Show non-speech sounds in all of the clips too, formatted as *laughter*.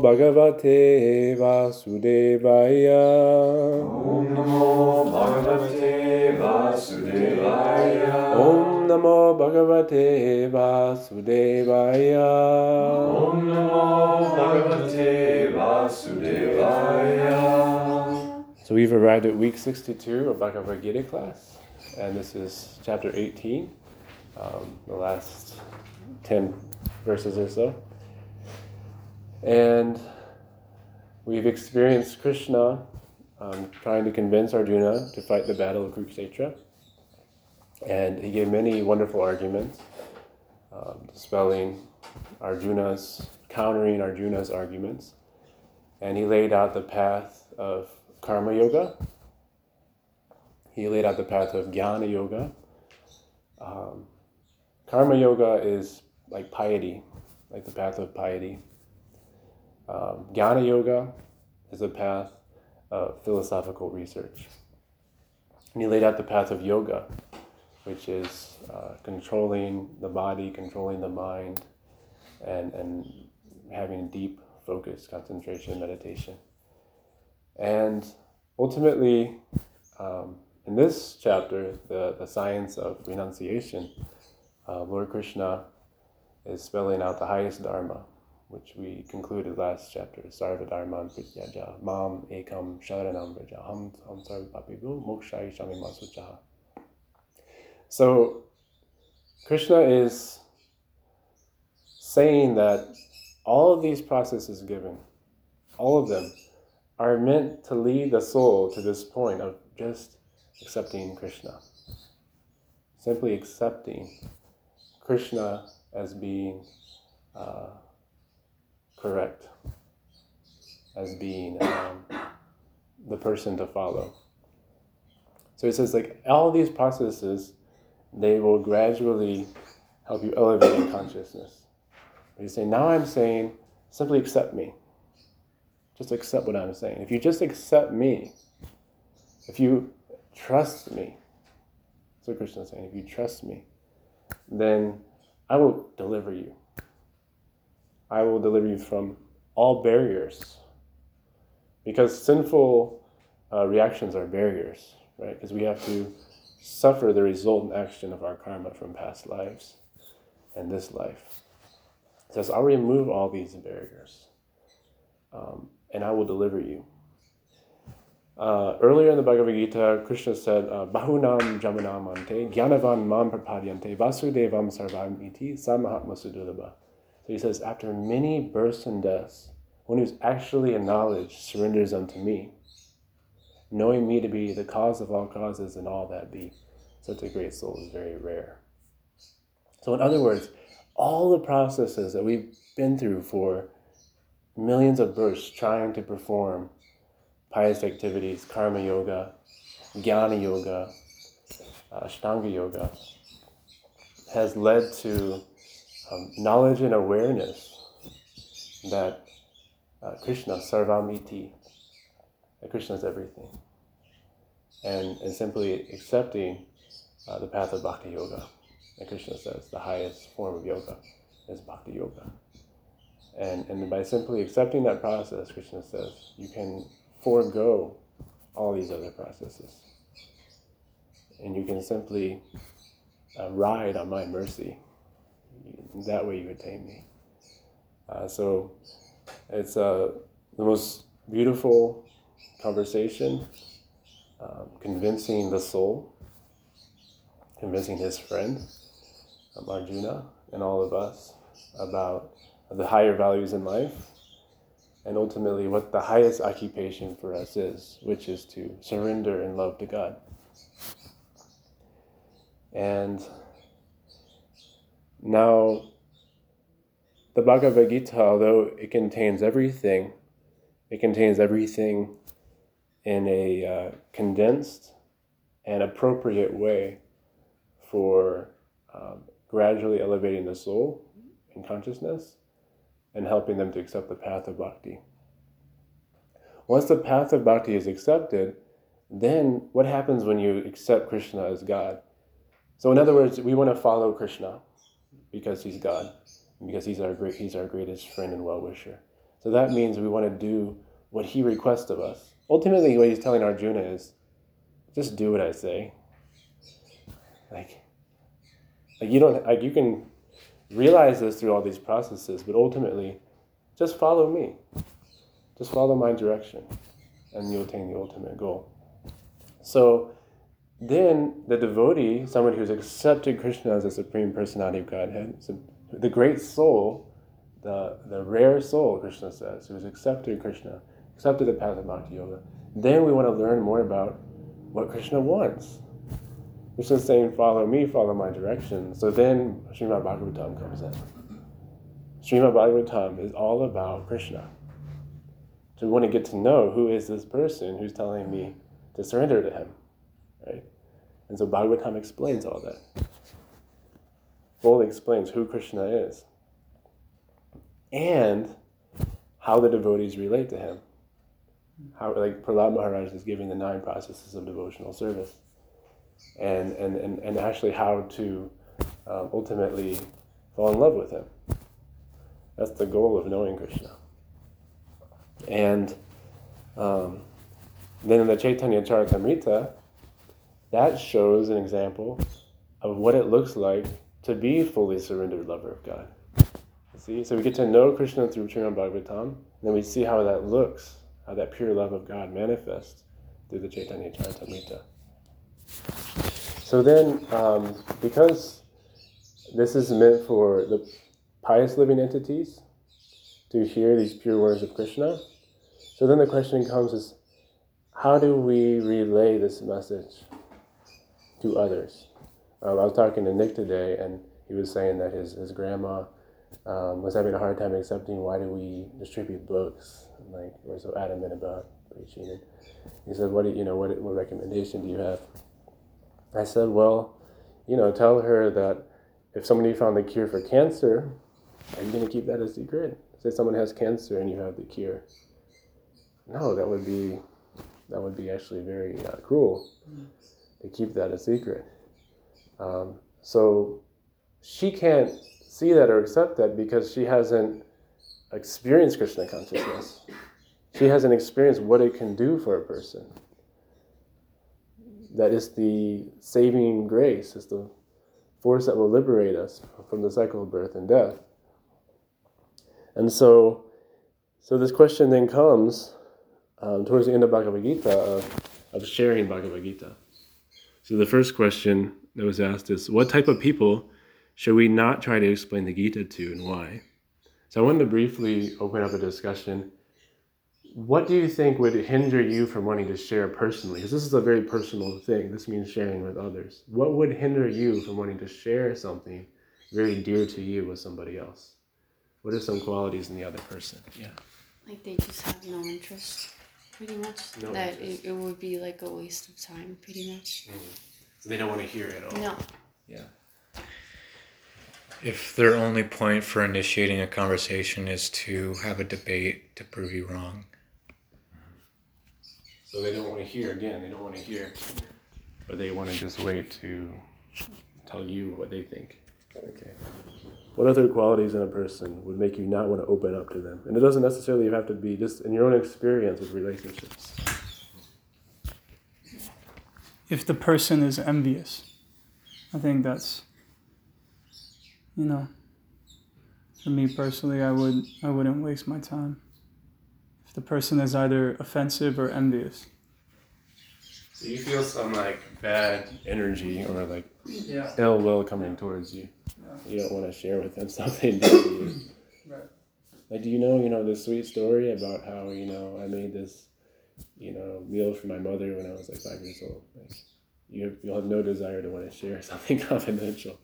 Bhagavate Vasudevaya. Om Namo Bhagavate Vasudevaya. Om Namo Bhagavate Vasudevaya. Om Namo Bhagavate Vasudevaya. So we've arrived at week 62 of Bhagavad Gita class, and this is chapter 18, um, the last 10 verses or so. And we've experienced Krishna um, trying to convince Arjuna to fight the battle of Kurukshetra. And he gave many wonderful arguments, um, dispelling Arjuna's, countering Arjuna's arguments. And he laid out the path of Karma Yoga. He laid out the path of Jnana Yoga. Um, karma Yoga is like piety, like the path of piety. Um, Jnana Yoga is a path of philosophical research. And he laid out the path of yoga, which is uh, controlling the body, controlling the mind, and, and having deep focus, concentration, meditation. And ultimately, um, in this chapter, the, the science of renunciation, uh, Lord Krishna is spelling out the highest dharma, which we concluded last chapter, Sarva Dharman Prityaja, Mam Ekam Sharanam Vraja, Ham Ham Sarva Papibu, Mokshai Shami Masuchaha. So, Krishna is saying that all of these processes given, all of them, are meant to lead the soul to this point of just accepting Krishna. Simply accepting Krishna as being uh, correct, as being um, the person to follow. So he says, like, all these processes, they will gradually help you elevate in consciousness. He's saying, now I'm saying, simply accept me. Just accept what I'm saying. If you just accept me, if you trust me, that's what Krishna is saying. If you trust me, then I will deliver you. I will deliver you from all barriers. Because sinful uh, reactions are barriers, right? Because we have to suffer the resultant action of our karma from past lives and this life. It says, I'll remove all these barriers. Um, and I will deliver you. Uh, earlier in the Bhagavad Gita, Krishna said, uh, Bahunam janmanamante, jnanavan mam prapadyante, vasudevam sarvam iti, samahatma sudurlabha. So he says, after many births and deaths, one who's actually in knowledge surrenders unto me, knowing me to be the cause of all causes and all that be. Such a great soul is very rare. So, in other words, all the processes that we've been through for millions of births trying to perform pious activities, karma yoga, jnana yoga, uh, ashtanga yoga, has led to um, knowledge and awareness that uh, Krishna, sarvamiti, that Krishna is everything. And, and simply accepting uh, the path of bhakti yoga. And Krishna says the highest form of yoga is bhakti yoga. And, and by simply accepting that process, Krishna says, you can forego all these other processes. And you can simply uh, ride on my mercy. That way you attain me. Uh, so it's uh, the most beautiful conversation, um, convincing the soul, convincing his friend, um, Arjuna, and all of us about the higher values in life, and ultimately what the highest occupation for us is, which is to surrender and love to God. And now, the Bhagavad Gita, although it contains everything, it contains everything in a uh, condensed and appropriate way for um, gradually elevating the soul in consciousness and helping them to accept the path of bhakti. Once the path of bhakti is accepted, then what happens when you accept Krishna as God? So, in other words, we want to follow Krishna because he's God, because he's our great, he's our greatest friend and well wisher. So that means we want to do what he requests of us. Ultimately, what he's telling Arjuna is just do what I say. Like, like you don't like you can realize this through all these processes, but ultimately, just follow me. Just follow my direction, and you'll attain the ultimate goal. So then the devotee, someone who's accepted Krishna as the supreme personality of Godhead, so the great soul, the, the rare soul, Krishna says, who's accepted Krishna, accepted the path of Bhakti Yoga, then we want to learn more about what Krishna wants. Krishna's saying, follow me, follow my direction. So then Srimad Bhagavatam comes in. Srimad Bhagavatam is all about Krishna. So we want to get to know who is this person who's telling me to surrender to him, right? And so Bhagavatam explains all that. Fully explains who Krishna is and how the devotees relate to him. How, like Prahlad Maharaj is giving the nine processes of devotional service, and and and, and actually how to um, ultimately fall in love with him. That's the goal of knowing Krishna. And um, then in the Chaitanya Charitamrita, that shows an example of what it looks like to be fully surrendered lover of God. See, so we get to know Krishna through Srimad Bhagavatam, and then we see how that looks, how that pure love of God manifests through the Chaitanya Charitamrita. So then, um, because this is meant for the pious living entities to hear these pure words of Krishna, so then the question comes is, how do we relay this message to others? Um, I was talking to Nick today, and he was saying that his, his grandma um, was having a hard time accepting why do we distribute books? Like we're so adamant about preaching. And he said, "What do you, you know? What what recommendation do you have?" I said, "Well, you know, tell her that if somebody found the cure for cancer, are you going to keep that a secret? Say someone has cancer and you have the cure. No, that would be that would be actually very uh, cruel to keep that a secret. Um, so she can't see that or accept that because she hasn't experienced Krishna consciousness. She hasn't experienced what it can do for a person. That is the saving grace, is the force that will liberate us from the cycle of birth and death. And so, so this question then comes um, towards the end of Bhagavad Gita of, of sharing Bhagavad Gita. So the first question that was asked is, what type of people should we not try to explain the Gita to and why? So I wanted to briefly open up a discussion. What do you think would hinder you from wanting to share personally? Because this is a very personal thing. This means sharing with others. What would hinder you from wanting to share something very dear to you with somebody else? What are some qualities in the other person? Yeah. Like they just have no interest, pretty much. No that interest. it, it would be like a waste of time, pretty much. So they don't want to hear it all. No. Yeah. If their only point for initiating a conversation is to have a debate to prove you wrong, So they don't want to hear again. They don't want to hear, but they want to just wait to tell you what they think. Okay. What other qualities in a person would make you not want to open up to them? And it doesn't necessarily have to be just in your own experience with relationships. if the person is envious. I think that's you know for me personally I would I wouldn't waste my time. If the person is either offensive or envious. So you feel some like bad energy or like Yeah. ill will coming towards you. You don't want to share with them *laughs* something to you. Right. Like, do you know, you know, the sweet story about how, you know, I made this, you know, meal for my mother when I was like five years old. Like, you have, you'll have no desire to want to share *laughs* something confidential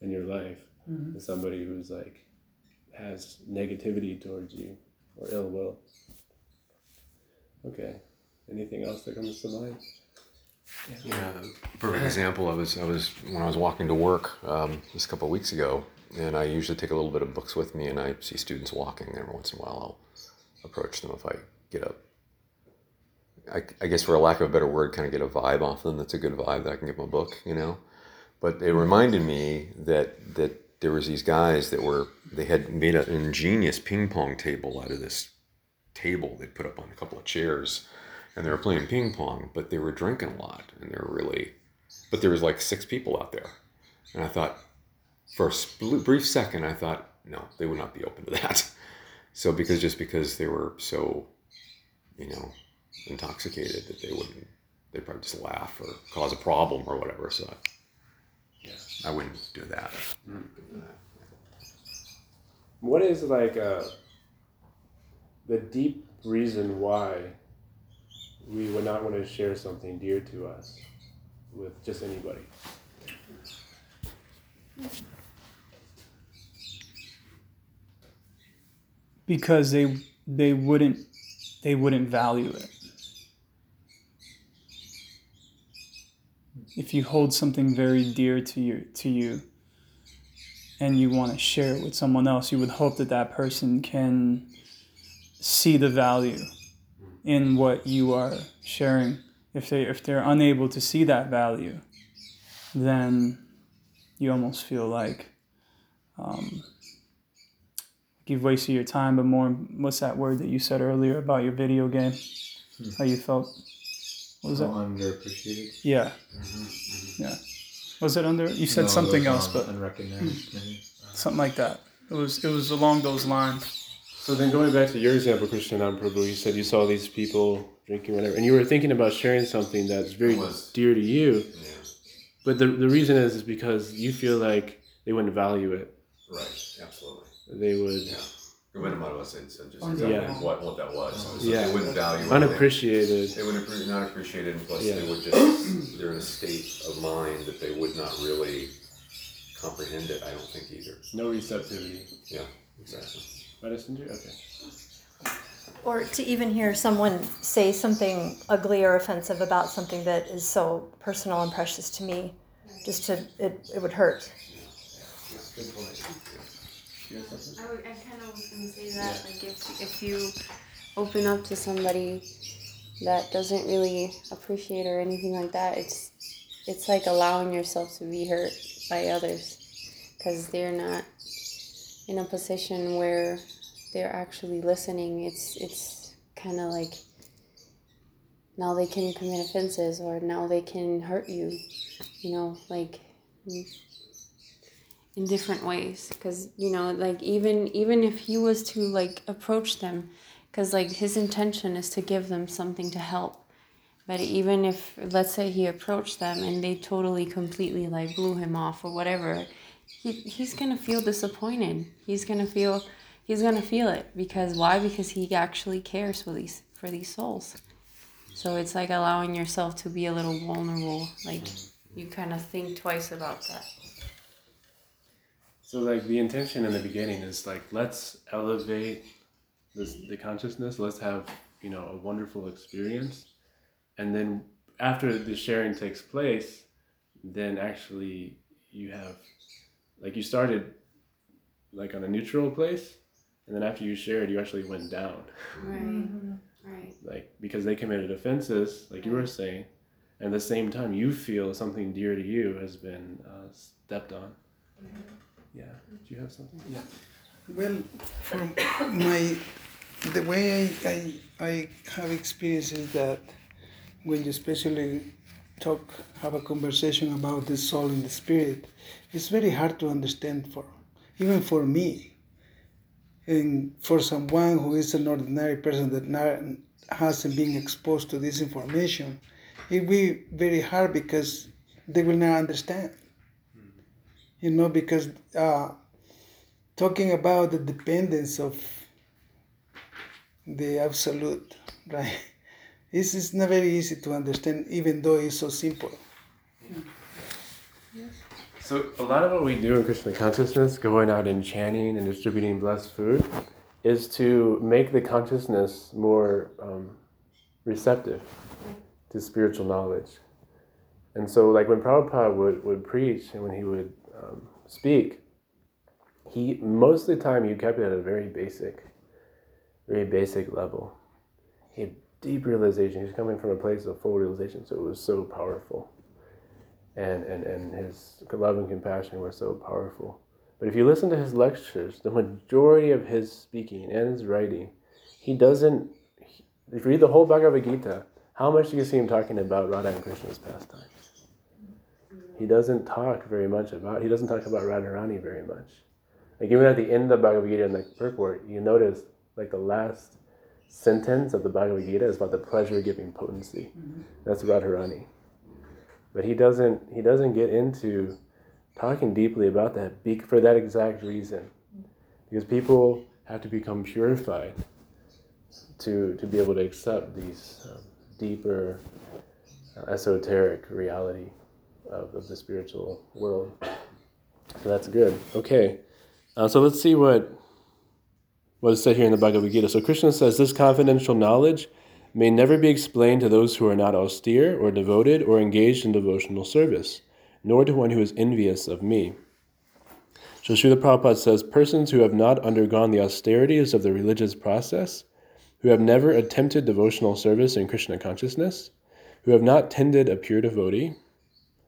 in your life mm-hmm. with somebody who's like has negativity towards you or ill will. Okay. Anything else that comes to mind? Yeah, perfect example. I was I was when I was walking to work um, just a couple of weeks ago, and I usually take a little bit of books with me, and I see students walking. Every once in a while, I'll approach them if I get a, I, I guess for a lack of a better word, kind of get a vibe off them. That's a good vibe that I can give them a book, you know. But it reminded me that that there was these guys that were they had made an ingenious ping pong table out of this table they put up on a couple of chairs and they were playing ping pong but they were drinking a lot and they were really but there was like six people out there. And i thought for a brief second i thought no they would not be open to that. *laughs* So because just because they were so you know intoxicated that they wouldn't they'd probably just laugh or cause a problem or whatever. So i wouldn't do that. What is like uh, the deep reason why we would not want to share something dear to us with just anybody? because they they wouldn't they wouldn't value it. If you hold something very dear to you to you and you want to share it with someone else, you would hope that that person can see the value in what you are sharing. If they if they're unable to see that value, then you almost feel like um, you've wasted your time, but more, what's that word that you said earlier about your video game? Hmm. How you felt? What was So that? underappreciated. Yeah. Mm-hmm, mm-hmm. Yeah. Was it under? You said No, something else, but unrecognized. maybe. something like that. It was. It was along those lines. So then going back to your example, Christian Prabhu, you said you saw these people drinking whatever, and you were thinking about sharing something that's very was. dear to you. yeah But the, the reason is is because you feel like they wouldn't value it. right absolutely They would Yeah. Guminamata said, said just exactly yeah. what, what that was. So Yeah. They wouldn't value it. unappreciated. They would appre- not appreciate it, and plus Yeah. they would just, they're in a state of mind that they would not really comprehend it, I don't think either. No receptivity. Yeah, exactly. Messenger? Okay. Or to even hear someone say something ugly or offensive about something that is so personal and precious to me, just to, it, it would hurt. Good point. You have something? I, would, I kind of was gonna say that, like if if you open up to somebody that doesn't really appreciate or anything like that, it's it's like allowing yourself to be hurt by others because they're not in a position where they're actually listening. It's it's kind of like now they can commit offenses or now they can hurt you, you know, like in different ways because you know like even even if he was to like approach them because like his intention is to give them something to help but even if let's say he approached them and they totally completely like blew him off or whatever he, he's gonna feel disappointed. He's gonna feel he's gonna feel it because why? Because he actually cares for these for these souls. So it's like allowing yourself to be a little vulnerable. Like you kind of think twice about that. So like the intention in the beginning is like let's elevate this the consciousness. Let's have you know a wonderful experience, and then after the sharing takes place, then actually you have like you started like on a neutral place, and then after you shared, you actually went down. right right like because they committed offenses, like you were saying, and at the same time you feel something dear to you has been uh, stepped on. Yeah. Do you have something? Yeah. Well, from my the way I, I I have experienced is that when you especially talk have a conversation about the soul and the spirit, it's very hard to understand for even for me. And for someone who is an ordinary person that not, hasn't been exposed to this information, it will be very hard because they will not understand. You know, because uh, talking about the dependence of the absolute, *laughs* right? This is not very easy to understand, even though it's so simple. So a lot of what we do in Krishna consciousness, going out and chanting and distributing blessed food, is to make the consciousness more um, receptive to spiritual knowledge. And so, like when Prabhupada would, would preach and when he would um, speak, he most of the time he kept it at a very basic, very basic level. Deep realization. He's coming from a place of full realization, so it was so powerful and, and, and his love and compassion were so powerful. But if you listen to his lectures, the majority of his speaking and his writing, he doesn't. If you read the whole Bhagavad Gita, how much do you see him talking about Radha and Krishna's pastimes? He doesn't talk very much about. He doesn't talk about Radharani very much. Like even at the end of the Bhagavad Gita in the purport, you notice like the last sentence of the Bhagavad Gita is about the pleasure-giving potency. That's Radharani. But he doesn't. He doesn't get into talking deeply about that for that exact reason, because people have to become purified to to be able to accept these um, deeper, uh, esoteric reality of, of the spiritual world. So that's good. Okay, uh, so let's see what what is said here in the Bhagavad Gita. So Krishna says this confidential knowledge may never be explained to those who are not austere or devoted or engaged in devotional service, nor to one who is envious of me. So Srila Prabhupada says persons who have not undergone the austerities of the religious process, who have never attempted devotional service in Krishna consciousness, who have not tended a pure devotee,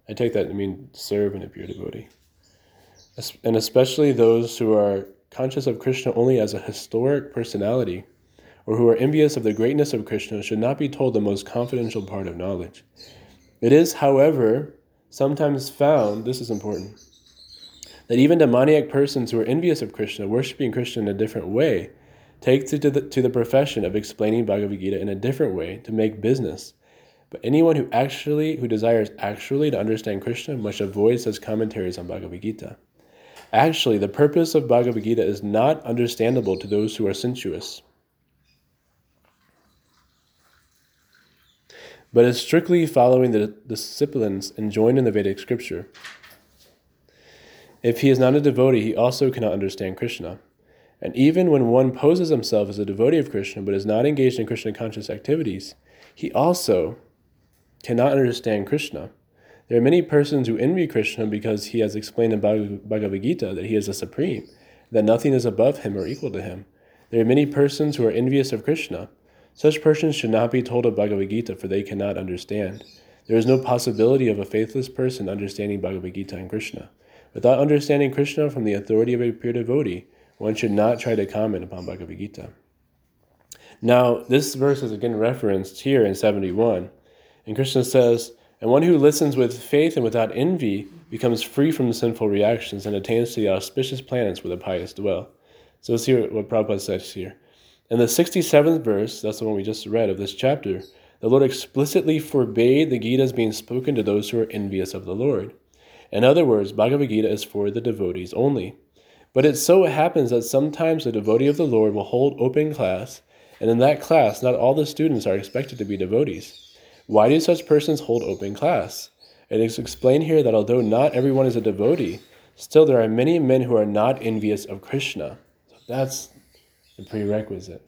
I take that to mean serve in a pure devotee, and especially those who are conscious of Krishna only as a historic personality, or who are envious of the greatness of Krishna, should not be told the most confidential part of knowledge. It is, however, sometimes found, this is important, that even demoniac persons who are envious of Krishna, worshipping Krishna in a different way, take to the, to the profession of explaining Bhagavad Gita in a different way to make business. But anyone who actually, who desires actually to understand Krishna must avoid such commentaries on Bhagavad Gita. Actually, the purpose of Bhagavad Gita is not understandable to those who are sensuous, but is strictly following the disciplines enjoined in the Vedic scripture. If he is not a devotee, he also cannot understand Krishna. And even when one poses himself as a devotee of Krishna but is not engaged in Krishna conscious activities, he also cannot understand Krishna. There are many persons who envy Krishna because he has explained in Bhagavad Gita that he is the supreme, that nothing is above him or equal to him. There are many persons who are envious of Krishna. Such persons should not be told of Bhagavad Gita, for they cannot understand. There is no possibility of a faithless person understanding Bhagavad Gita and Krishna. Without understanding Krishna from the authority of a pure devotee, one should not try to comment upon Bhagavad Gita. Now, this verse is again referenced here in 71. And Krishna says, And one who listens with faith and without envy becomes free from sinful reactions and attains to the auspicious planets where the pious dwell. So let's hear what Prabhupada says here. In the 67th verse, that's the one we just read of this chapter, the Lord explicitly forbade the Gita's being spoken to those who are envious of the Lord. In other words, Bhagavad Gita is for the devotees only. But it so happens that sometimes a devotee of the Lord will hold open class, and in that class, not all the students are expected to be devotees. Why do such persons hold open class? It is explained here that although not everyone is a devotee, still there are many men who are not envious of Krishna. So that's the prerequisite.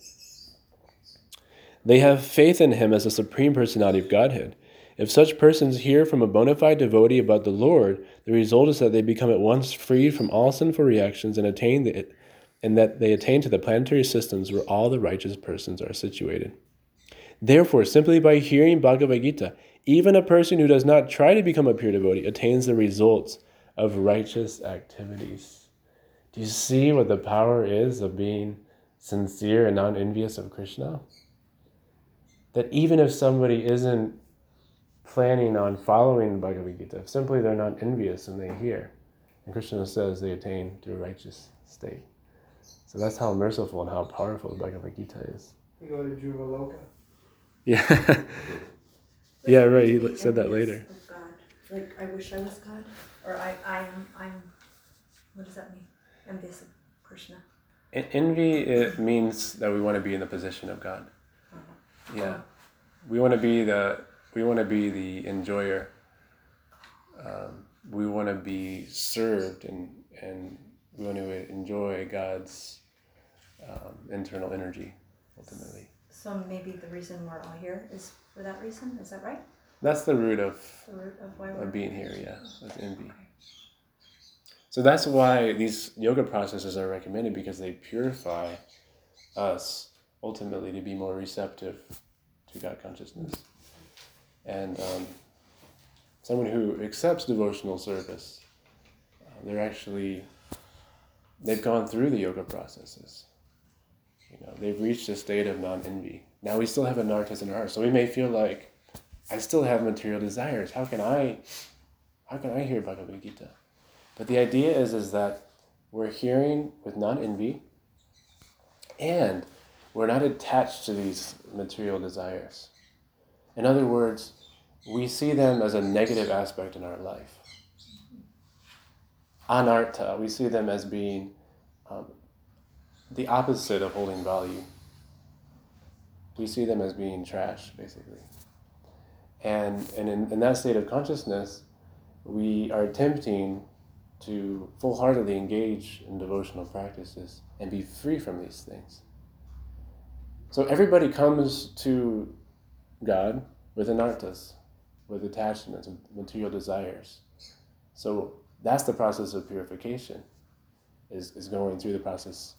They have faith in him as the supreme personality of Godhead. If such persons hear from a bona fide devotee about the Lord, the result is that they become at once freed from all sinful reactions and attain the, and that they attain to the planetary systems where all the righteous persons are situated. Therefore, simply by hearing Bhagavad Gita, even a person who does not try to become a pure devotee attains the results of righteous activities. Do you see what the power is of being sincere and non envious of Krishna? That even if somebody isn't planning on following Bhagavad Gita, simply they're not envious and they hear, and Krishna says they attain to a righteous state. So that's how merciful and how powerful Bhagavad Gita is. You go to Juvaloka. Yeah. *laughs* yeah, right. He said that later. Of God. Like I wish I was God. Or I, I am I'm what does that mean? Envious of Krishna. En- Envy it means that we want to be in the position of God. Yeah, we want to be the we want to be the enjoyer. Um, we want to be served and and we want to enjoy God's um, internal energy ultimately. So maybe the reason we're all here is for that reason, is that right? That's the root of The root of why we're of being here. Yeah, with envy. So that's why these yoga processes are recommended because they purify us ultimately to be more receptive to God consciousness. And um, someone who accepts devotional service, uh, they're actually they've gone through the yoga processes. You know, they've reached a state of non-envy. Now we still have anarthas in our heart, so we may feel like, I still have material desires. How can I, how can I hear Bhagavad Gita? But the idea is, is that we're hearing with non-envy, and we're not attached to these material desires. In other words, we see them as a negative aspect in our life. Anartha, we see them as being um, the opposite of holding value. We see them as being trash, basically. And, and in, in that state of consciousness, we are attempting to full heartedly engage in devotional practices and be free from these things. So everybody comes to God with anarthas, with attachments, and material desires. So that's the process of purification, is, is going through the process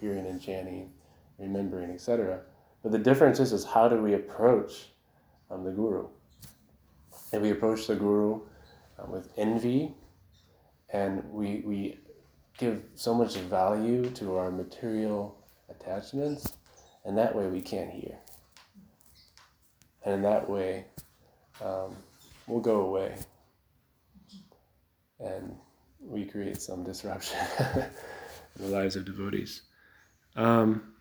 hearing and chanting, remembering, etc. But the difference is, is how do we approach um, the Guru? And we approach the Guru um, with envy, and we, we give so much value to our material attachments, and that way we can't hear. And in that way, um, we'll go away and we create some disruption *laughs* in the lives of devotees. Um,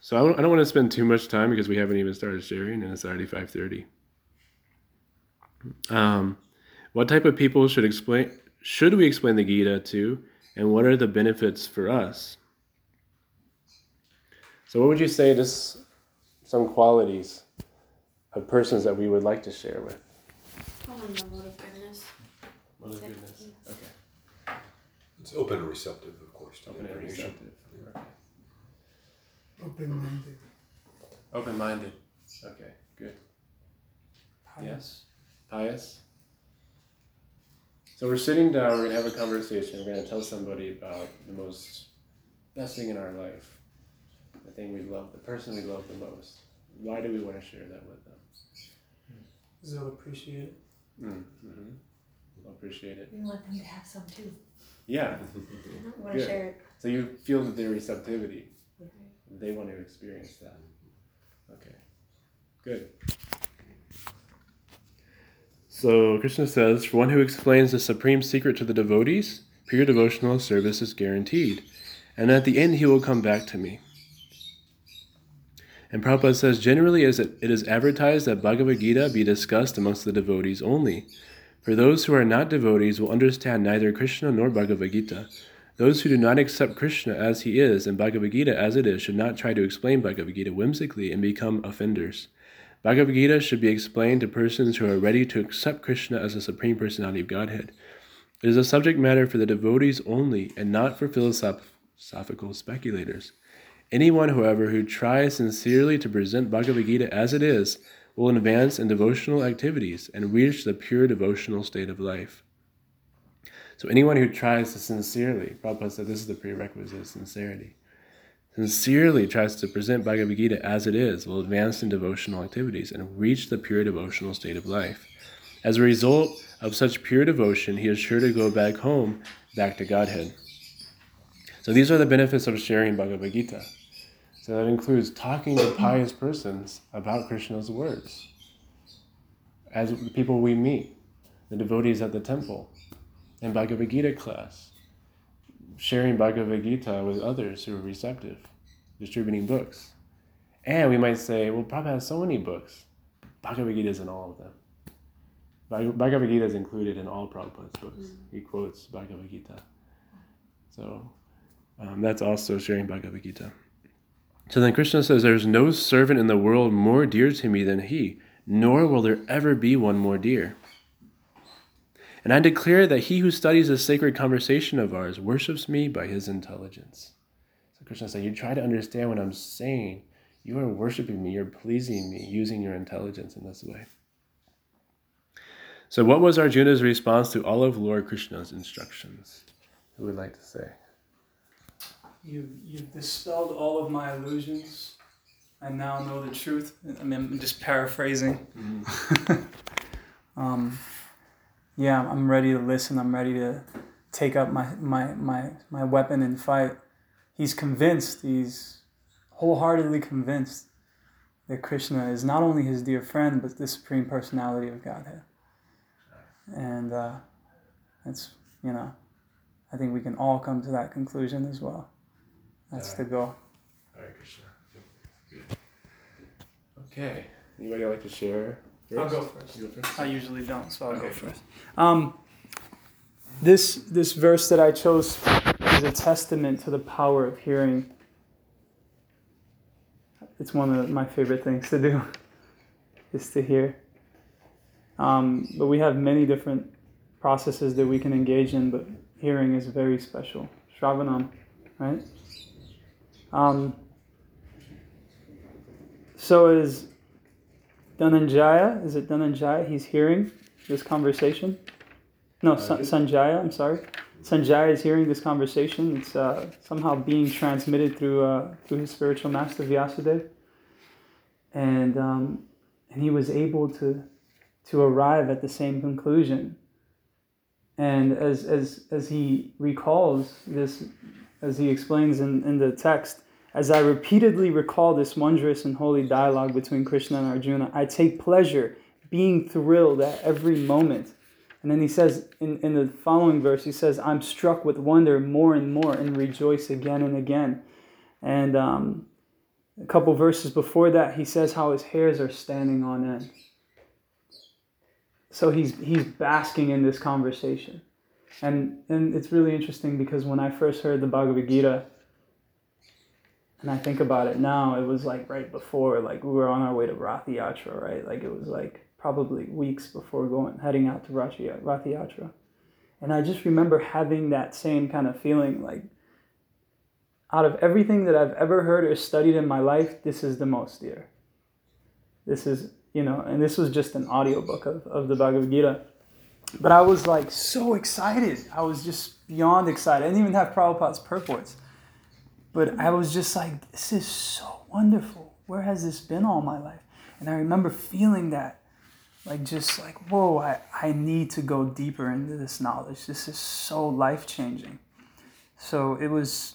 so I don't, I don't want to spend too much time because we haven't even started sharing, and it's already five thirty. Um, what type of people should explain? Should we explain the Gita to, and what are the benefits for us? So, what would you say? Just some qualities of persons that we would like to share with. Mode of goodness. Okay. It's open and receptive, of course, Open and receptive. Okay. Open-minded. Open minded. Okay, good. Yes. Pious. So we're sitting down, we're gonna have a conversation, we're gonna tell somebody about the most best thing in our life. The thing we love, the person we love the most. Why do we want to share that with them? They'll appreciate it. Mm, hmm Appreciate it. We want them to have some too. Yeah. *laughs* We want to share it. So you feel the their receptivity. They want to experience that. Okay. Good. So Krishna says, For one who explains the supreme secret to the devotees, pure devotional service is guaranteed, and at the end he will come back to me. And Prabhupada says, generally it is advertised that Bhagavad Gita be discussed amongst the devotees only. For those who are not devotees will understand neither Krishna nor Bhagavad Gita. Those who do not accept Krishna as he is and Bhagavad Gita as it is should not try to explain Bhagavad Gita whimsically and become offenders. Bhagavad Gita should be explained to persons who are ready to accept Krishna as the Supreme Personality of Godhead. It is a subject matter for the devotees only and not for philosophical speculators. Anyone, however, who tries sincerely to present Bhagavad Gita as it is will advance in devotional activities and reach the pure devotional state of life. So, anyone who tries to sincerely, Prabhupada said this is the prerequisite of sincerity, sincerely tries to present Bhagavad Gita as it is will advance in devotional activities and reach the pure devotional state of life. As a result of such pure devotion, he is sure to go back home, back to Godhead. So, these are the benefits of sharing Bhagavad Gita. So that includes talking to pious persons about Krishna's words. As the people we meet, the devotees at the temple, in Bhagavad Gita class, sharing Bhagavad Gita with others who are receptive, distributing books. And we might say, well, Prabhupada has so many books. Bhagavad Gita is in all of them. Bhagavad Gita is included in all Prabhupada's books. He quotes Bhagavad Gita. So um, that's also sharing Bhagavad Gita. So then Krishna says, There is no servant in the world more dear to me than he, nor will there ever be one more dear. And I declare that he who studies this sacred conversation of ours worships me by his intelligence. So Krishna said, You try to understand what I'm saying. You are worshiping me, you're pleasing me, using your intelligence in this way. So, what was Arjuna's response to all of Lord Krishna's instructions? Who would like to say? You you've dispelled all of my illusions. I now know the truth. I mean, I'm just paraphrasing. *laughs* um, yeah, I'm ready to listen. I'm ready to take up my, my, my, my weapon and fight. He's convinced, he's wholeheartedly convinced that Krishna is not only his dear friend, but the supreme personality of Godhead. And uh, it's, you know, I think we can all come to that conclusion as well. That's the goal. Hare Krishna. Okay. Anybody like to share? I'll go first. You go first. I usually don't, so I'll go first. Um, this this verse that I chose is a testament to the power of hearing. It's one of my favorite things to do, *laughs* is to hear. Um, but we have many different processes that we can engage in, but hearing is very special. Shravanam, right? Um, so is Dhananjaya, is it Dhananjaya? He's hearing this conversation. No, San- Sanjaya, I'm sorry. Sanjaya is hearing this conversation. It's uh, somehow being transmitted through uh, through his spiritual master Vyasadeva, and um, and he was able to to arrive at the same conclusion. And as as as he recalls this, as he explains in, in the text, as I repeatedly recall this wondrous and holy dialogue between Krishna and Arjuna, I take pleasure being thrilled at every moment. And then he says in, in the following verse, he says, I'm struck with wonder more and more and rejoice again and again. And um, a couple verses before that, he says how his hairs are standing on end. So he's, he's basking in this conversation. And, and it's really interesting because when I first heard the Bhagavad Gita, and I think about it now, it was like right before, like we were on our way to Rath Yatra, right? Like it was like probably weeks before going, heading out to Rath Ya- And I just remember having that same kind of feeling like, out of everything that I've ever heard or studied in my life, this is the most dear. This is, you know, and this was just an audiobook of, of the Bhagavad Gita. But I was like so excited. I was just beyond excited. I didn't even have Prabhupada's purports. But I was just like, this is so wonderful. Where has this been all my life? And I remember feeling that, like, just like, whoa, I, I need to go deeper into this knowledge. This is so life changing. So it was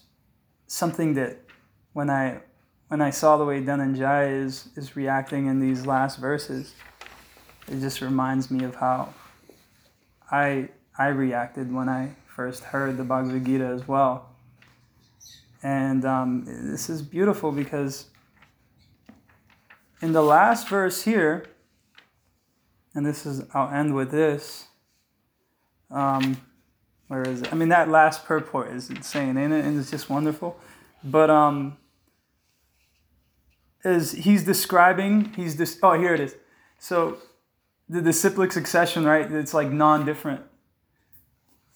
something that when I when I saw the way Dhananjaya is, is reacting in these last verses, it just reminds me of how I I reacted when I first heard the Bhagavad Gita as well. And um, this is beautiful because in the last verse here, and this is, I'll end with this. Um, where is it? I mean, that last purport is insane, ain't it? And it's just wonderful. But um, is he's describing, he's this. oh, here it is. So the disciplic succession, right? It's like non-different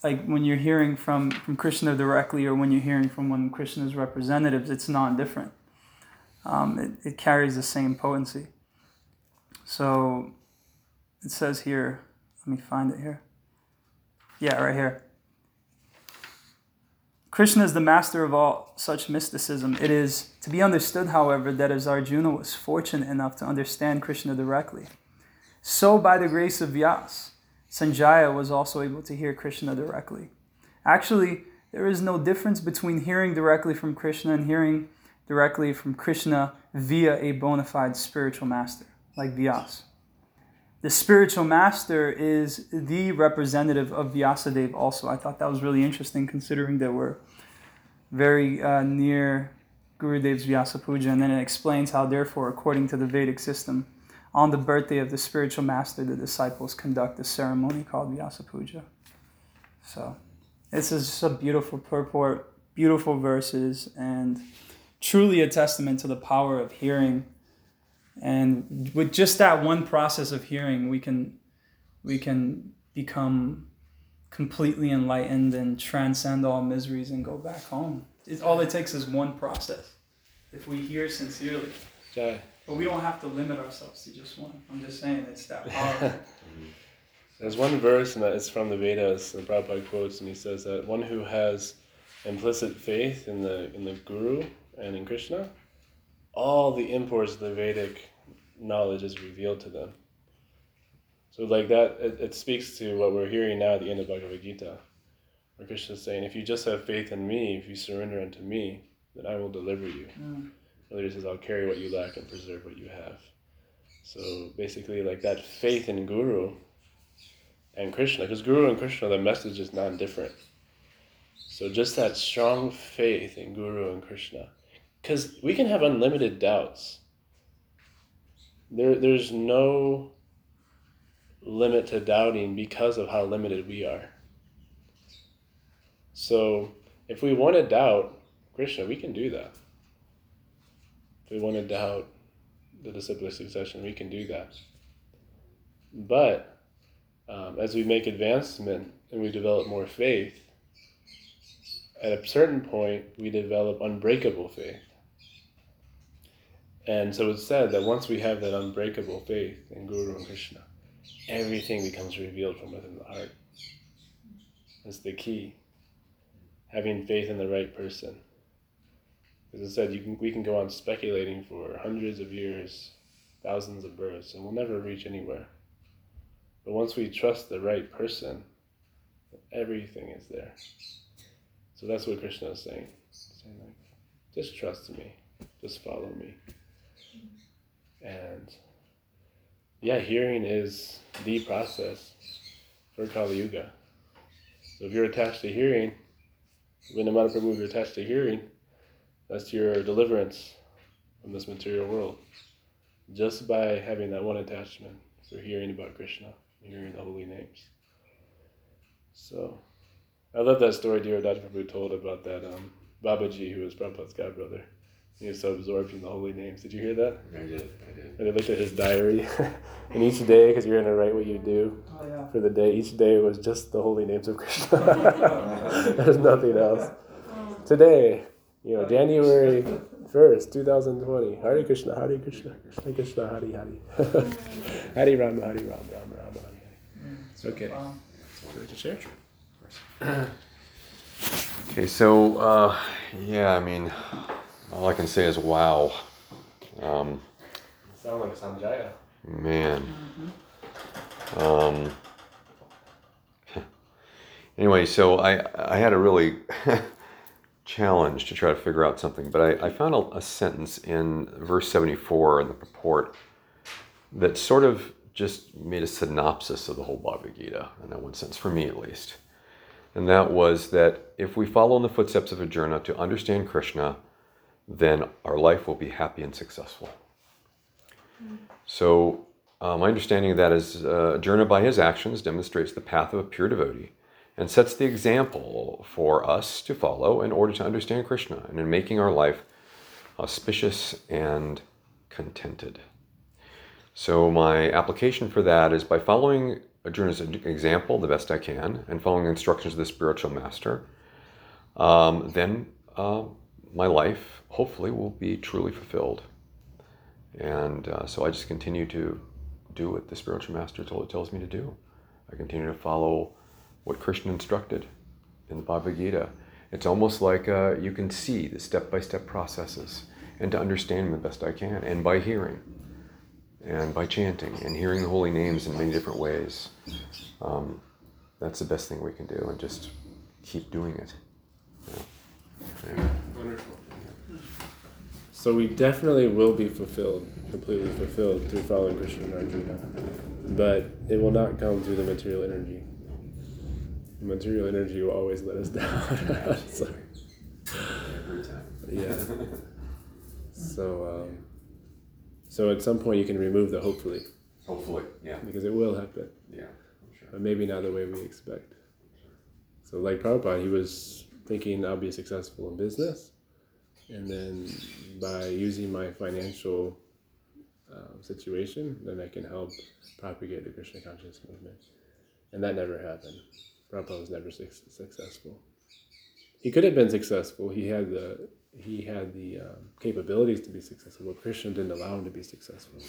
like when you're hearing from from Krishna directly or when you're hearing from one of Krishna's representatives, it's non-different. Um, it, it carries the same potency. So it says here, let me find it here. Yeah, right here. Krishna is the master of all such mysticism. It is to be understood, however, that as Arjuna was fortunate enough to understand Krishna directly, so by the grace of Vyas, Sanjaya was also able to hear Krishna directly. Actually, there is no difference between hearing directly from Krishna and hearing directly from Krishna via a bona fide spiritual master, like Vyas. The spiritual master is the representative of Vyasadeva also. I thought that was really interesting considering that we're very uh, near Gurudev's Vyasa Puja, and then it explains how, therefore, according to the Vedic system, on the birthday of the spiritual master, the disciples conduct a ceremony called Vyasa Puja. So, this is just a beautiful purport, beautiful verses, and truly a testament to the power of hearing. And with just that one process of hearing, we can we can become completely enlightened and transcend all miseries and go back home. It's, all it takes is one process. If we hear sincerely. Jai. But we don't have to limit ourselves to just one. I'm just saying it's that *laughs* powerful. There's one verse, and it's from the Vedas, and Prabhupada quotes, and he says that one who has implicit faith in the in the Guru and in Krishna, all the imports of the Vedic knowledge is revealed to them. So like that, it, it speaks to what we're hearing now at the end of Bhagavad Gita, Where Krishna is saying, if you just have faith in me, if you surrender unto me, then I will deliver you. Mm. Or he says, I'll carry what you lack and preserve what you have. So basically, like that faith in Guru and Krishna, because Guru and Krishna, the message is non different. So just that strong faith in Guru and Krishna. Because we can have unlimited doubts. There, there's no limit to doubting because of how limited we are. So if we want to doubt Krishna, we can do that. If we want to doubt the disciplic succession, we can do that. But um, as we make advancement and we develop more faith, at a certain point, we develop unbreakable faith. And so it's said that once we have that unbreakable faith in Guru and Krishna, everything becomes revealed from within the heart. That's the key. Having faith in the right person. As I said, you can, we can go on speculating for hundreds of years, thousands of births, and we'll never reach anywhere. But once we trust the right person, everything is there. So that's what Krishna is saying. saying like, just trust me, just follow me. And yeah, hearing is the process for Kali Yuga. So if you're attached to hearing, when matter Prabhu, you're attached to hearing, that's your deliverance from this material world. Just by having that one attachment for hearing about Krishna, hearing the holy names. So I love that story dear Dr. Prabhu told about that um, Babaji who was Prabhupada's godbrother. He was so absorbed in the holy names. Did you hear that? I did. I did. And I looked at his diary, *laughs* and each day, because you're going to write what you do Oh, yeah. for the day, each day was just the holy names of Krishna. *laughs* *laughs* There's nothing else. Today, you know, January 1st, *laughs* 2020, Hare Krishna, Hare Krishna, Krishna Krishna, Hare Hare. *laughs* Hare Rama, Hare Rama, Rama Rama, Hare Hare. It's okay. Would you share? *clears throat* Okay, so uh, yeah, I mean, all I can say is wow. Um, Sound like Sanjaya. man. Um, *laughs* anyway, so I I had a really challenge to try to figure out something, but I, I found a, a sentence in verse 74 in the purport that sort of just made a synopsis of the whole Bhagavad Gita in that one sense, for me at least. And that was that if we follow in the footsteps of Arjuna to understand Krishna, then our life will be happy and successful. So, uh, my understanding of that is uh, Arjuna, by his actions, demonstrates the path of a pure devotee and sets the example for us to follow in order to understand Krishna and in making our life auspicious and contented. So, my application for that is by following Arjuna's example the best I can and following the instructions of the spiritual master, um, then uh, my life hopefully will be truly fulfilled. And uh, so I just continue to do what the spiritual master told, tells me to do. I continue to follow what Krishna instructed in the Bhagavad Gita. It's almost like uh, you can see the step by step processes and to understand them the best I can, and by hearing and by chanting and hearing the holy names in many different ways. Um, that's the best thing we can do, and just keep doing it. Yeah. Yeah. Wonderful. So we definitely will be fulfilled, completely fulfilled through following Krishna and Arjuna. But it will not come through the material energy. Material energy will always let us down. *laughs* *laughs* so, yeah. *laughs* So, um, so at some point you can remove the hopefully, Hopefully, yeah, because it will happen, yeah, sure. but maybe not the way we expect. So, like Prabhupada, he was thinking I'll be successful in business, and then by using my financial um, situation, then I can help propagate the Krishna consciousness movement. And that never happened. Prabhupada was never suc successful. He could have been successful. He had the he had the um, capabilities to be successful, but Krishna didn't allow him to be successful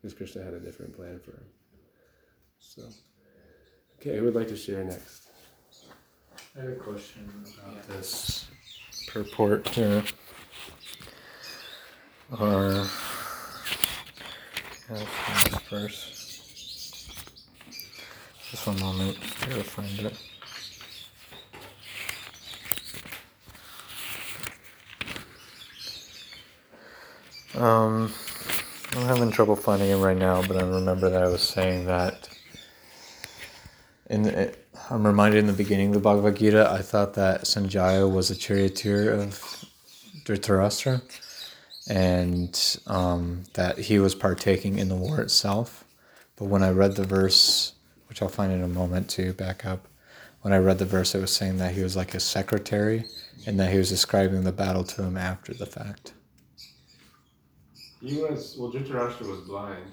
because Krishna had a different plan for him. So, okay, who would like to share next? I have a question about this purport here. Or yeah, first. சொன்னாங்க ஃப்ரெண்டில் Um, I'm having trouble finding him right now, but I remember that I was saying that. In the, I'm reminded in the beginning of the Bhagavad Gita, I thought that Sanjaya was a charioteer of Dhritarashtra, and um, that he was partaking in the war itself. But when I read the verse which I'll find in a moment to back up, when I read the verse, it was saying that he was like a secretary, and that he was describing the battle to him after the fact. He was well. Dhritarashtra was blind.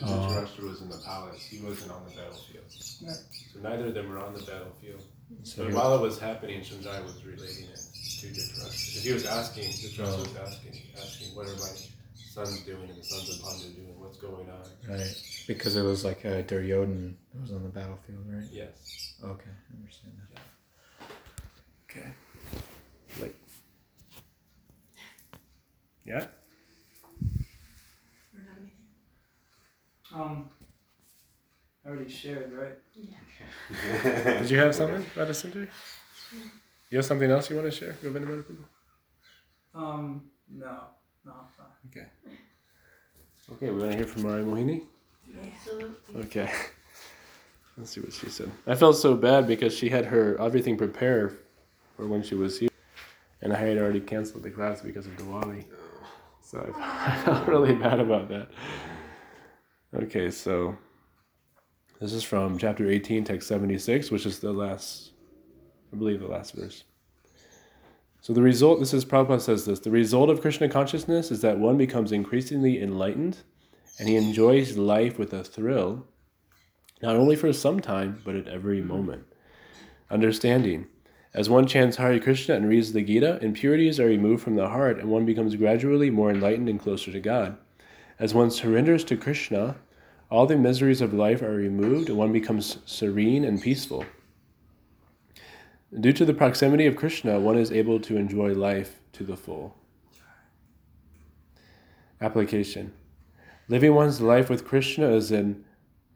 But Dhritarashtra was in the palace. He wasn't on the battlefield. So neither of them were on the battlefield. So But while it was happening, Sanjaya was relating it to Dhritarashtra. He was asking, Dhritarashtra was asking, asking, what are my sons doing and the sons of Pandu doing? What's going on? Right, because it was like uh, Duryodhan that was on the battlefield, right? Yes. Okay, I understand that. Okay. Like. Yeah. Um, I already shared, right? Yeah. *laughs* Did you have something, Radhasundari? You have something else you want to share? You have any other people? Um, no, no, I'm fine. Okay. Okay, we want to hear from Mari Mohini? Okay. *laughs* Let's see what she said. I felt so bad because she had her everything prepared for when she was here, and I had already canceled the class because of Diwali. So I *laughs* felt really bad about that. Okay, so this is from chapter 18, text 76, which is the last, I believe, the last verse. So the result, this is Prabhupada says this the result of Krishna consciousness is that one becomes increasingly enlightened and he enjoys life with a thrill, not only for some time, but at every moment. Understanding. As one chants Hare Krishna and reads the Gita, impurities are removed from the heart and one becomes gradually more enlightened and closer to God. As one surrenders to Krishna, all the miseries of life are removed and one becomes serene and peaceful. Due to the proximity of Krishna, one is able to enjoy life to the full. Application Living one's life with Krishna is an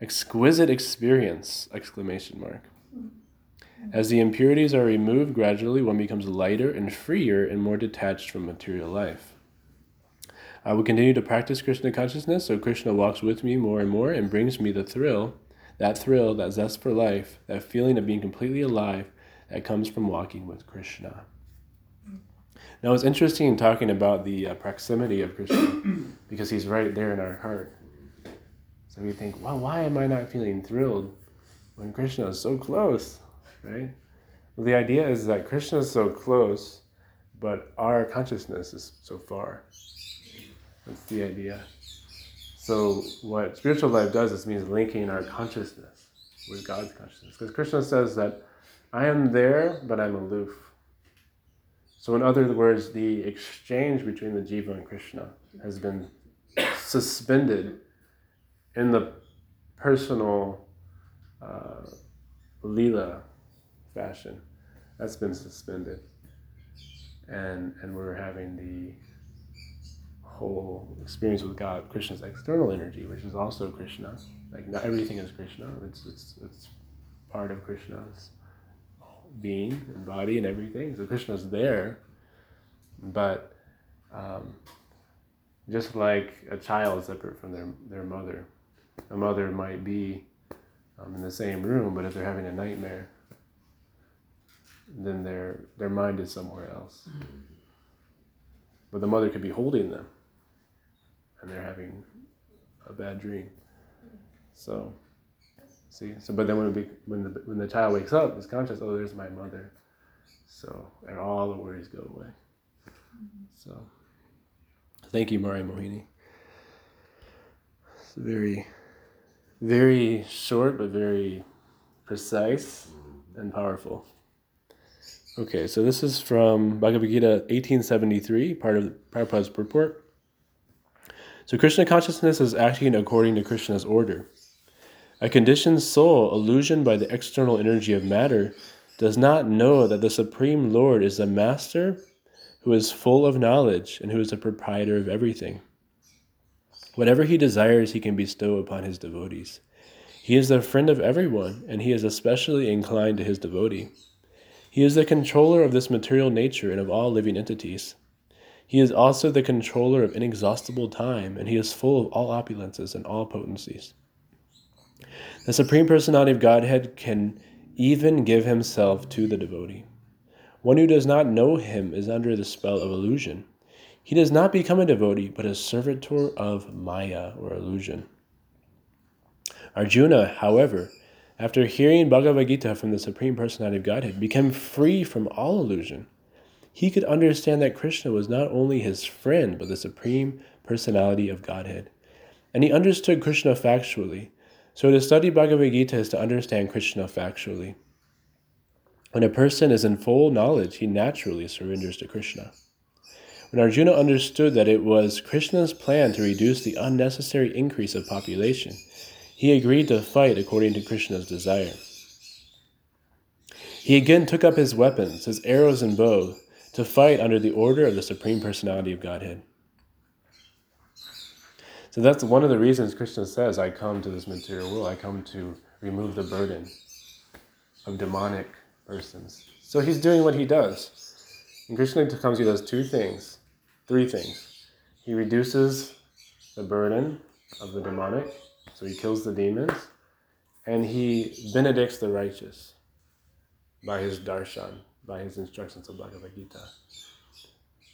exquisite experience! Exclamation mark. As the impurities are removed gradually, one becomes lighter and freer and more detached from material life. I will continue to practice Krishna consciousness so Krishna walks with me more and more and brings me the thrill, that thrill, that zest for life, that feeling of being completely alive that comes from walking with Krishna. Now it's interesting talking about the uh, proximity of Krishna *clears throat* because he's right there in our heart. So we think, well, why am I not feeling thrilled when Krishna is so close, right? Well, the idea is that Krishna is so close, but our consciousness is so far. That's the idea. So what spiritual life does is means linking our consciousness with God's consciousness. Because Krishna says that I am there, but I'm aloof. So, in other words, the exchange between the jiva and Krishna has been suspended in the personal uh, lila fashion. That's been suspended, and and we're having the whole experience with God, Krishna's external energy, which is also Krishna. Like not everything is Krishna. It's it's it's part of Krishna's being and body and everything. So Krishna's there, but um, just like a child separate from their their mother, a mother might be um, in the same room, but if they're having a nightmare, then their their mind is somewhere else. But the mother could be holding them, and they're having a bad dream. So. See, so but then when we, when the when the child wakes up, it's conscious. Oh, there's my mother. So and all the worries go away. So thank you, Mari Mohini. It's very, very short but very precise and powerful. Okay, so this is from Bhagavad Gita 1873, part of the Prabhupada's purport. So Krishna consciousness is acting according to Krishna's order. A conditioned soul, illusioned by the external energy of matter, does not know that the Supreme Lord is the Master who is full of knowledge and who is the proprietor of everything. Whatever he desires, he can bestow upon his devotees. He is the friend of everyone, and he is especially inclined to his devotee. He is the controller of this material nature and of all living entities. He is also the controller of inexhaustible time, and he is full of all opulences and all potencies. The Supreme Personality of Godhead can even give himself to the devotee. One who does not know him is under the spell of illusion. He does not become a devotee, but a servitor of Maya or illusion. Arjuna, however, after hearing Bhagavad Gita from the Supreme Personality of Godhead, became free from all illusion. He could understand that Krishna was not only his friend, but the Supreme Personality of Godhead. And he understood Krishna factually. So to study Bhagavad Gita is to understand Krishna factually. When a person is in full knowledge, he naturally surrenders to Krishna. When Arjuna understood that it was Krishna's plan to reduce the unnecessary increase of population, he agreed to fight according to Krishna's desire. He again took up his weapons, his arrows and bow, to fight under the order of the Supreme Personality of Godhead. So that's one of the reasons Krishna says, I come to this material world, I come to remove the burden of demonic persons. So he's doing what he does. And Krishna comes, he does two things, three things. He reduces the burden of the demonic, so he kills the demons, and he benedicts the righteous by his darshan, by his instructions of Bhagavad Gita.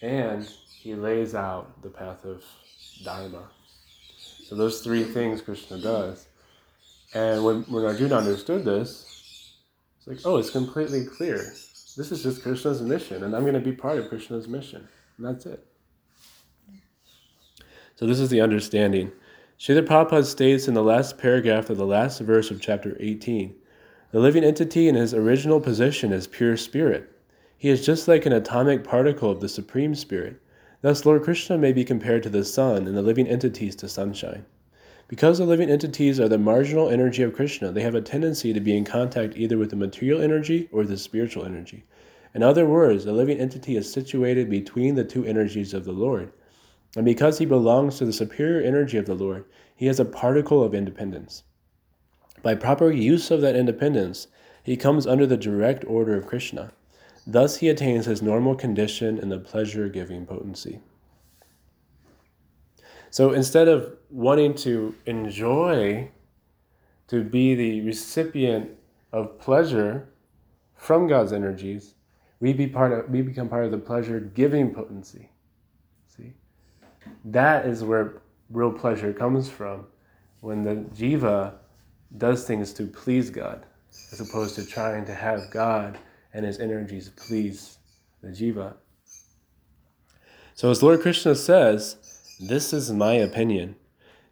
And he lays out the path of Dharma. So those three things Krishna does. And when, when Arjuna understood this, it's like, oh, it's completely clear. This is just Krishna's mission, and I'm going to be part of Krishna's mission. And that's it. So this is the understanding. Srila Prabhupada states in the last paragraph of the last verse of chapter 18 the living entity in his original position is pure spirit. He is just like an atomic particle of the Supreme Spirit. Thus, Lord Krishna may be compared to the sun and the living entities to sunshine. Because the living entities are the marginal energy of Krishna, they have a tendency to be in contact either with the material energy or the spiritual energy. In other words, the living entity is situated between the two energies of the Lord. And because he belongs to the superior energy of the Lord, he has a particle of independence. By proper use of that independence, he comes under the direct order of Krishna. Thus, he attains his normal condition in the pleasure giving potency. So instead of wanting to enjoy, to be the recipient of pleasure from God's energies, we, be part of, we become part of the pleasure giving potency. See? That is where real pleasure comes from. When the jiva does things to please God, as opposed to trying to have God and his energies please the jiva. So, as Lord Krishna says, this is my opinion.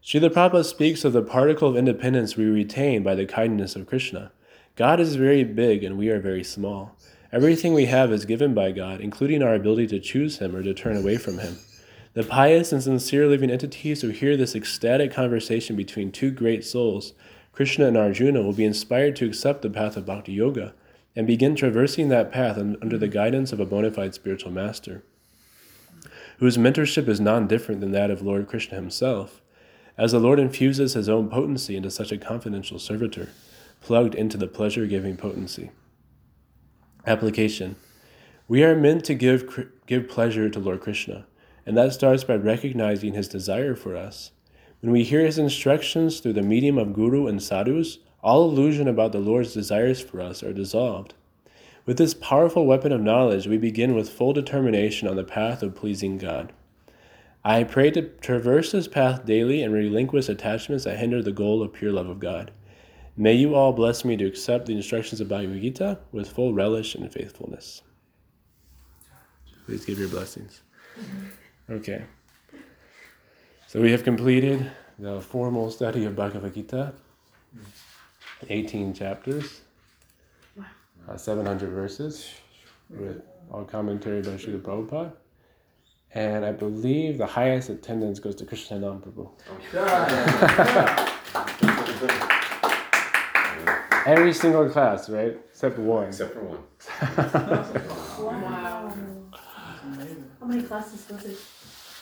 Srila Prabhupada speaks of the particle of independence we retain by the kindness of Krishna. God is very big and we are very small. Everything we have is given by God, including our ability to choose Him or to turn away from Him. The pious and sincere living entities who hear this ecstatic conversation between two great souls Krishna and Arjuna will be inspired to accept the path of bhakti yoga and begin traversing that path under the guidance of a bona fide spiritual master, whose mentorship is non different than that of Lord Krishna himself, as the Lord infuses his own potency into such a confidential servitor, plugged into the pleasure giving potency. Application We are meant to give, give pleasure to Lord Krishna, and that starts by recognizing his desire for us when we hear his instructions through the medium of Guru and Sadhus, all illusion about the Lord's desires for us are dissolved. With this powerful weapon of knowledge, we begin with full determination on the path of pleasing God. I pray to traverse this path daily and relinquish attachments that hinder the goal of pure love of God. May you all bless me to accept the instructions of Bhagavad Gita with full relish and faithfulness. Please give your blessings. Okay. So we have completed the formal study of Bhagavad Gita, 18 chapters, uh, 700 verses, with all commentary by Srila Prabhupada. And I believe the highest attendance goes to Krishna Nam Prabhu. Every single class, right? Except one. Except for one. wow. How many classes was it?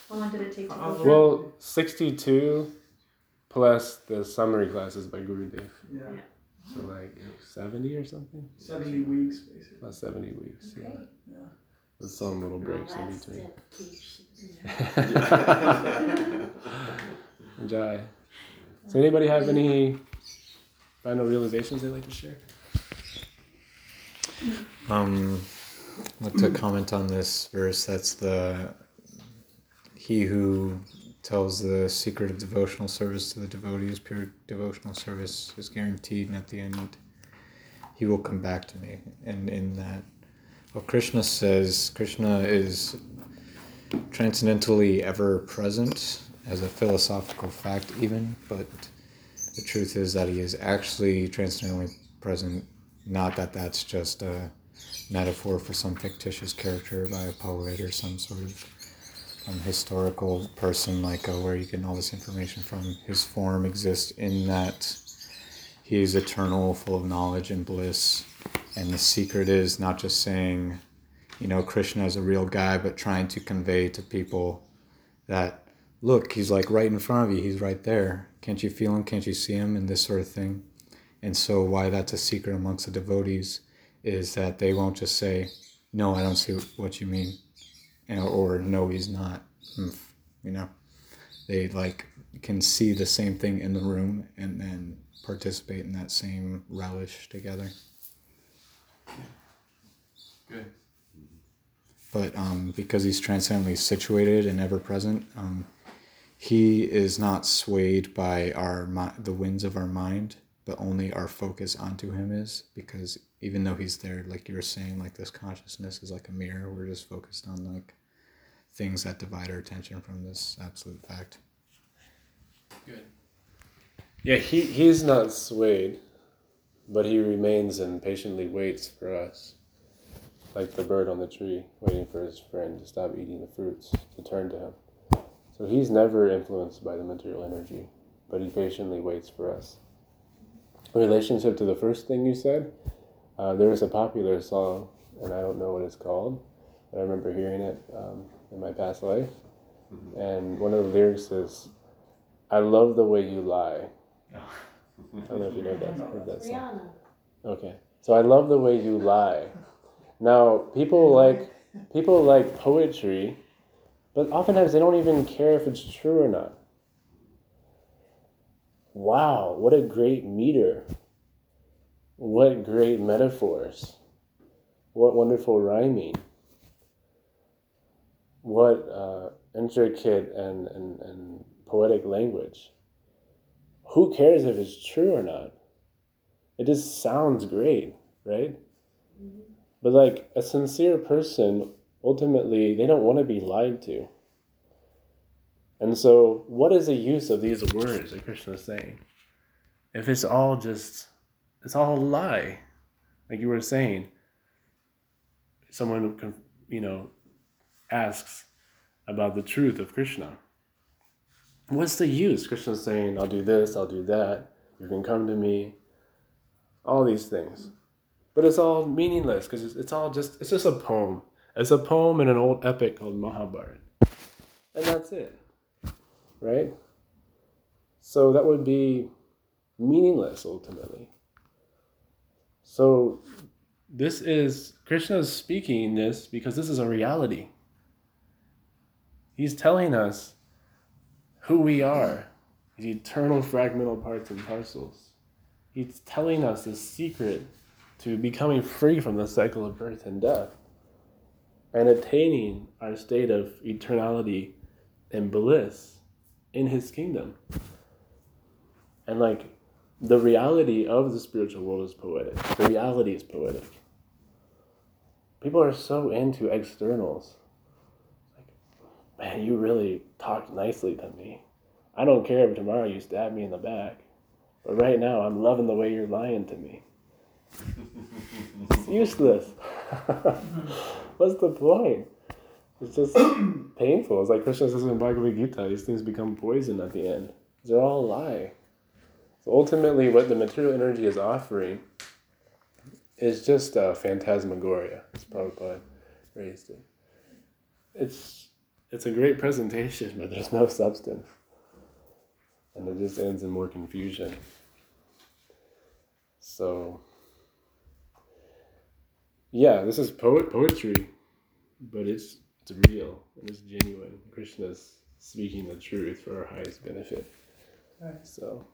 How long did it take to go through? Well, 62 plus the summary classes by Gurudev. Yeah. So like 70 or something? 70 weeks, basically. About 70 weeks, yeah. Yeah. With some little breaks in between. *laughs* Jai. So anybody have any final realizations they'd like to share? Um, I'd like to comment on this verse. That's the he who tells the secret of devotional service to the devotees, pure devotional service is guaranteed, and at the end, he will come back to me. And in that, what Krishna says, Krishna is transcendentally ever present as a philosophical fact, even, but the truth is that he is actually transcendently present, not that that's just a metaphor for some fictitious character by a poet or some sort of historical person, like uh, where you get all this information from. His form exists in that he is eternal, full of knowledge and bliss. And the secret is not just saying, you know, Krishna is a real guy, but trying to convey to people that, look, he's like right in front of you, he's right there. Can't you feel him? Can't you see him? And this sort of thing. And so, why that's a secret amongst the devotees is that they won't just say, no, I don't see what you mean, or no, he's not. Hmm, you know, they like can see the same thing in the room and then participate in that same relish together. Good. But um, because he's transcendently situated and ever present, um, he is not swayed by our the winds of our mind, but only our focus onto him is. Because even though he's there, like you were saying, like this consciousness is like a mirror. We're just focused on like things that divide our attention from this absolute fact. Good. Yeah, he, he's not swayed, but he remains and patiently waits for us. Like the bird on the tree, waiting for his friend to stop eating the fruits, to turn to him. So he's never influenced by the material energy, but he patiently waits for us. In relationship to the first thing you said, uh, there is a popular song, and I don't know what it's called, but I remember hearing it um, in my past life. Mm-hmm. And one of the lyrics is, I love the way you lie. I don't know if you know that, heard that song. Okay. So I love the way you lie. Now, people like people like poetry, but oftentimes they don't even care if it's true or not. Wow, what a great meter. What great metaphors. What wonderful rhyming. What uh, intricate and, and, and poetic language. Who cares if it's true or not? It just sounds great, right? Mm-hmm. But like a sincere person, ultimately, they don't want to be lied to. And so, what is the use of these words that Krishna is saying? If it's all just, it's all a lie. Like you were saying, someone, can you know, asks about the truth of Krishna. What's the use? Krishna's saying, I'll do this, I'll do that, you can come to me, all these things. But it's all meaningless because it's, it's all just, it's just a poem. It's a poem in an old epic called Mahabharata. And that's it right? So that would be meaningless ultimately. So this is Krishna is speaking this because this is a reality. He's telling us who we are, these eternal fragmental parts and parcels. He's telling us the secret to becoming free from the cycle of birth and death and attaining our state of eternality and bliss in his kingdom. And like the reality of the spiritual world is poetic. The reality is poetic. People are so into externals. Man, you really talked nicely to me. I don't care if tomorrow you stab me in the back. But right now, I'm loving the way you're lying to me. it's useless. *laughs* What's the point? It's just *clears throat* painful. It's like Krishna says in Bhagavad Gita, these things become poison at the end. They're all a lie. So ultimately, what the material energy is offering is just a phantasmagoria, as Prabhupada raised it. It's, it's a great presentation, but there's no substance. And it just ends in more confusion. So, yeah, this is poet poetry but it's it's real and it's genuine. Krishna's speaking the truth for our highest benefit. Right. So,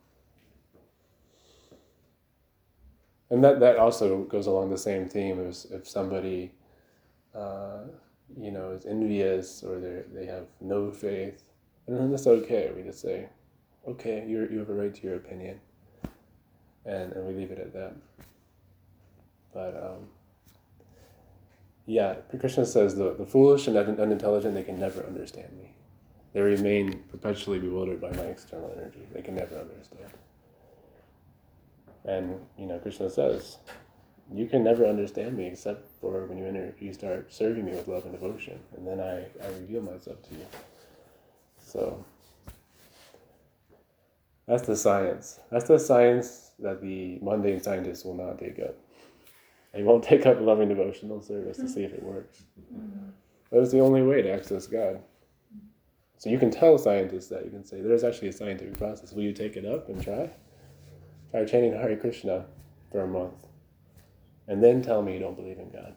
and that that also goes along the same theme as if somebody, uh, you know, is envious or they they have no faith, and then that's okay. We just say, okay, you you have a right to your opinion, and and we leave it at that. But um, yeah, Krishna says the, the foolish and unintelligent they can never understand me. They remain perpetually bewildered by my external energy. They can never understand. And you know, Krishna says, you can never understand me except for when you enter, you start serving me with love and devotion, and then I, I reveal myself to you. So that's the science. That's the science that the mundane scientists will not take up. They won't *laughs* take up loving devotional service to see if it works. That is the only way to access God. So you can tell scientists that. You can say, there's actually a scientific process. Will you take it up and try? Try chanting Hare Krishna for a month. And then tell me you don't believe in God.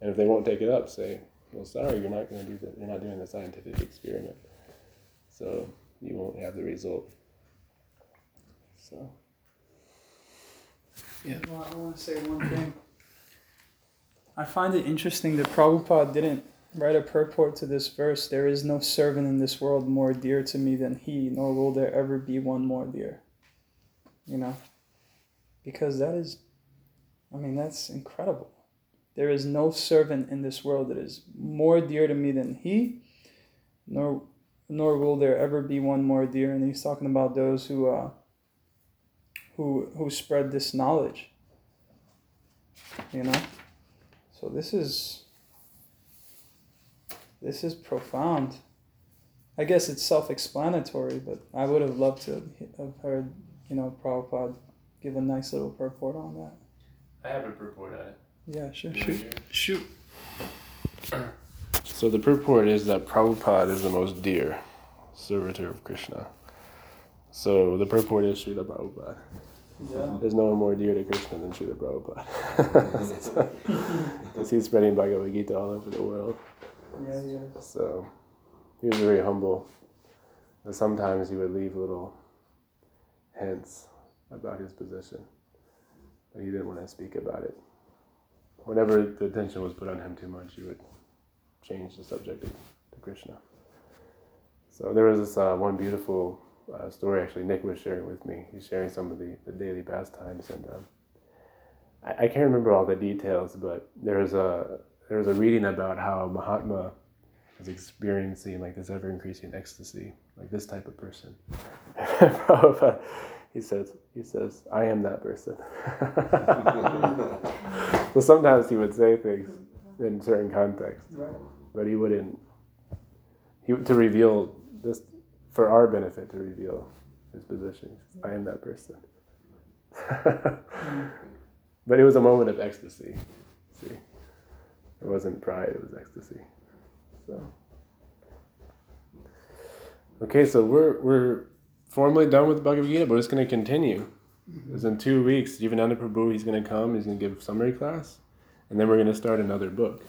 And if they won't take it up, say, well, sorry, you're not going to do that. You're not doing the scientific experiment. So you won't have the result. So. Well, I want to say one thing. I find it interesting that Prabhupada didn't write a purport to this verse. There is no servant in this world more dear to me than he, nor will there ever be one more dear. You know? Because that is, I mean, that's incredible. There is no servant in this world that is more dear to me than he, nor nor will there ever be one more dear. And he's talking about those who uh, who who spread this knowledge. You know? So this is this is profound. I guess it's self-explanatory, but I would have loved to have heard, you know, Prabhupada give a nice little purport on that. I have a purport on it. Yeah, sure, shoot, shoot. So the purport is that Prabhupada is the most dear servitor of Krishna. So the purport is Srila Prabhupada. Yeah. There's no one more dear to Krishna than Srila Prabhupada. *laughs* Because he's spreading Bhagavad Gita all over the world. Yeah, yeah. So he was very humble. And sometimes he would leave little hints about his position. But he didn't want to speak about it. Whenever the attention was put on him too much, he would change the subject to, Krishna. So there was this uh, one beautiful uh, story actually Nick was sharing with me. He's sharing some of the, the daily pastimes, and um, I, I can't remember all the details, but there was a there was a reading about how Mahatma is experiencing like this ever increasing ecstasy, like this type of person. *laughs* Prabhupada, he says, he says, I am that person. *laughs* so sometimes he would say things in certain contexts, but he wouldn't. He to reveal this for our benefit to reveal his position. I am that person. *laughs* but it was a moment of ecstasy. See, it wasn't pride; it was ecstasy. So. Okay, so we're we're formally done with Bhagavad Gita, but it's going to continue. Because in two weeks, Jivananda Prabhu, he's going to come, he's going to give summary class, and then we're going to start another book.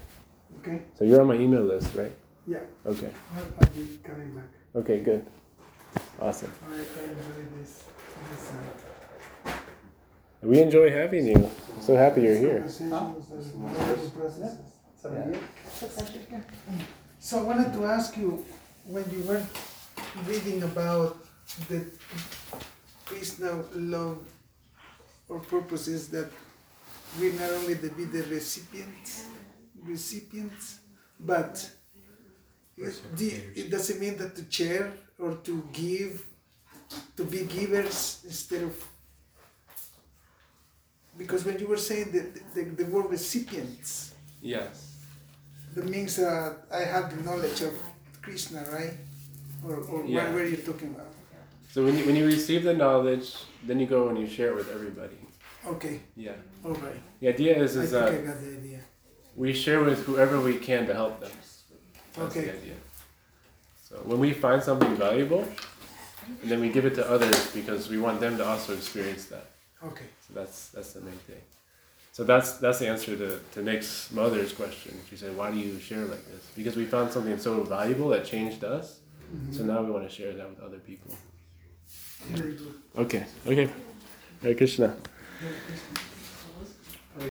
Okay. So you're on my email list, right? Yeah. Okay. I'll, I'll be coming back. Okay, good. Awesome. I, I enjoy this. this uh, We enjoy having you. I'm so happy you're here. conversations and. So I wanted to ask you, when you were reading about the Krishna love or purpose is that we not only to be the recipients, recipients, but it, doesn't mean that to share or to give, to be givers instead of. Because when you were saying the, the, the word recipients, Yes. that means uh, I have the knowledge of Krishna, right? Or, or Yeah. what were you talking about? So when you, when you receive the knowledge, then you go and you share it with everybody. Okay, Yeah. all right. The idea is I is think I that got the idea. we share with whoever we can to help them. That's Okay. the idea. So when we find something valuable, and then we give it to others because we want them to also experience that. Okay, So that's that's the main thing. So that's that's the answer to, to Nick's mother's question. She said, "Why do you share like this?" Because we found something so valuable that changed us. So mm-hmm. now we want to share that with other people. Okay. Okay. Hare Krishna.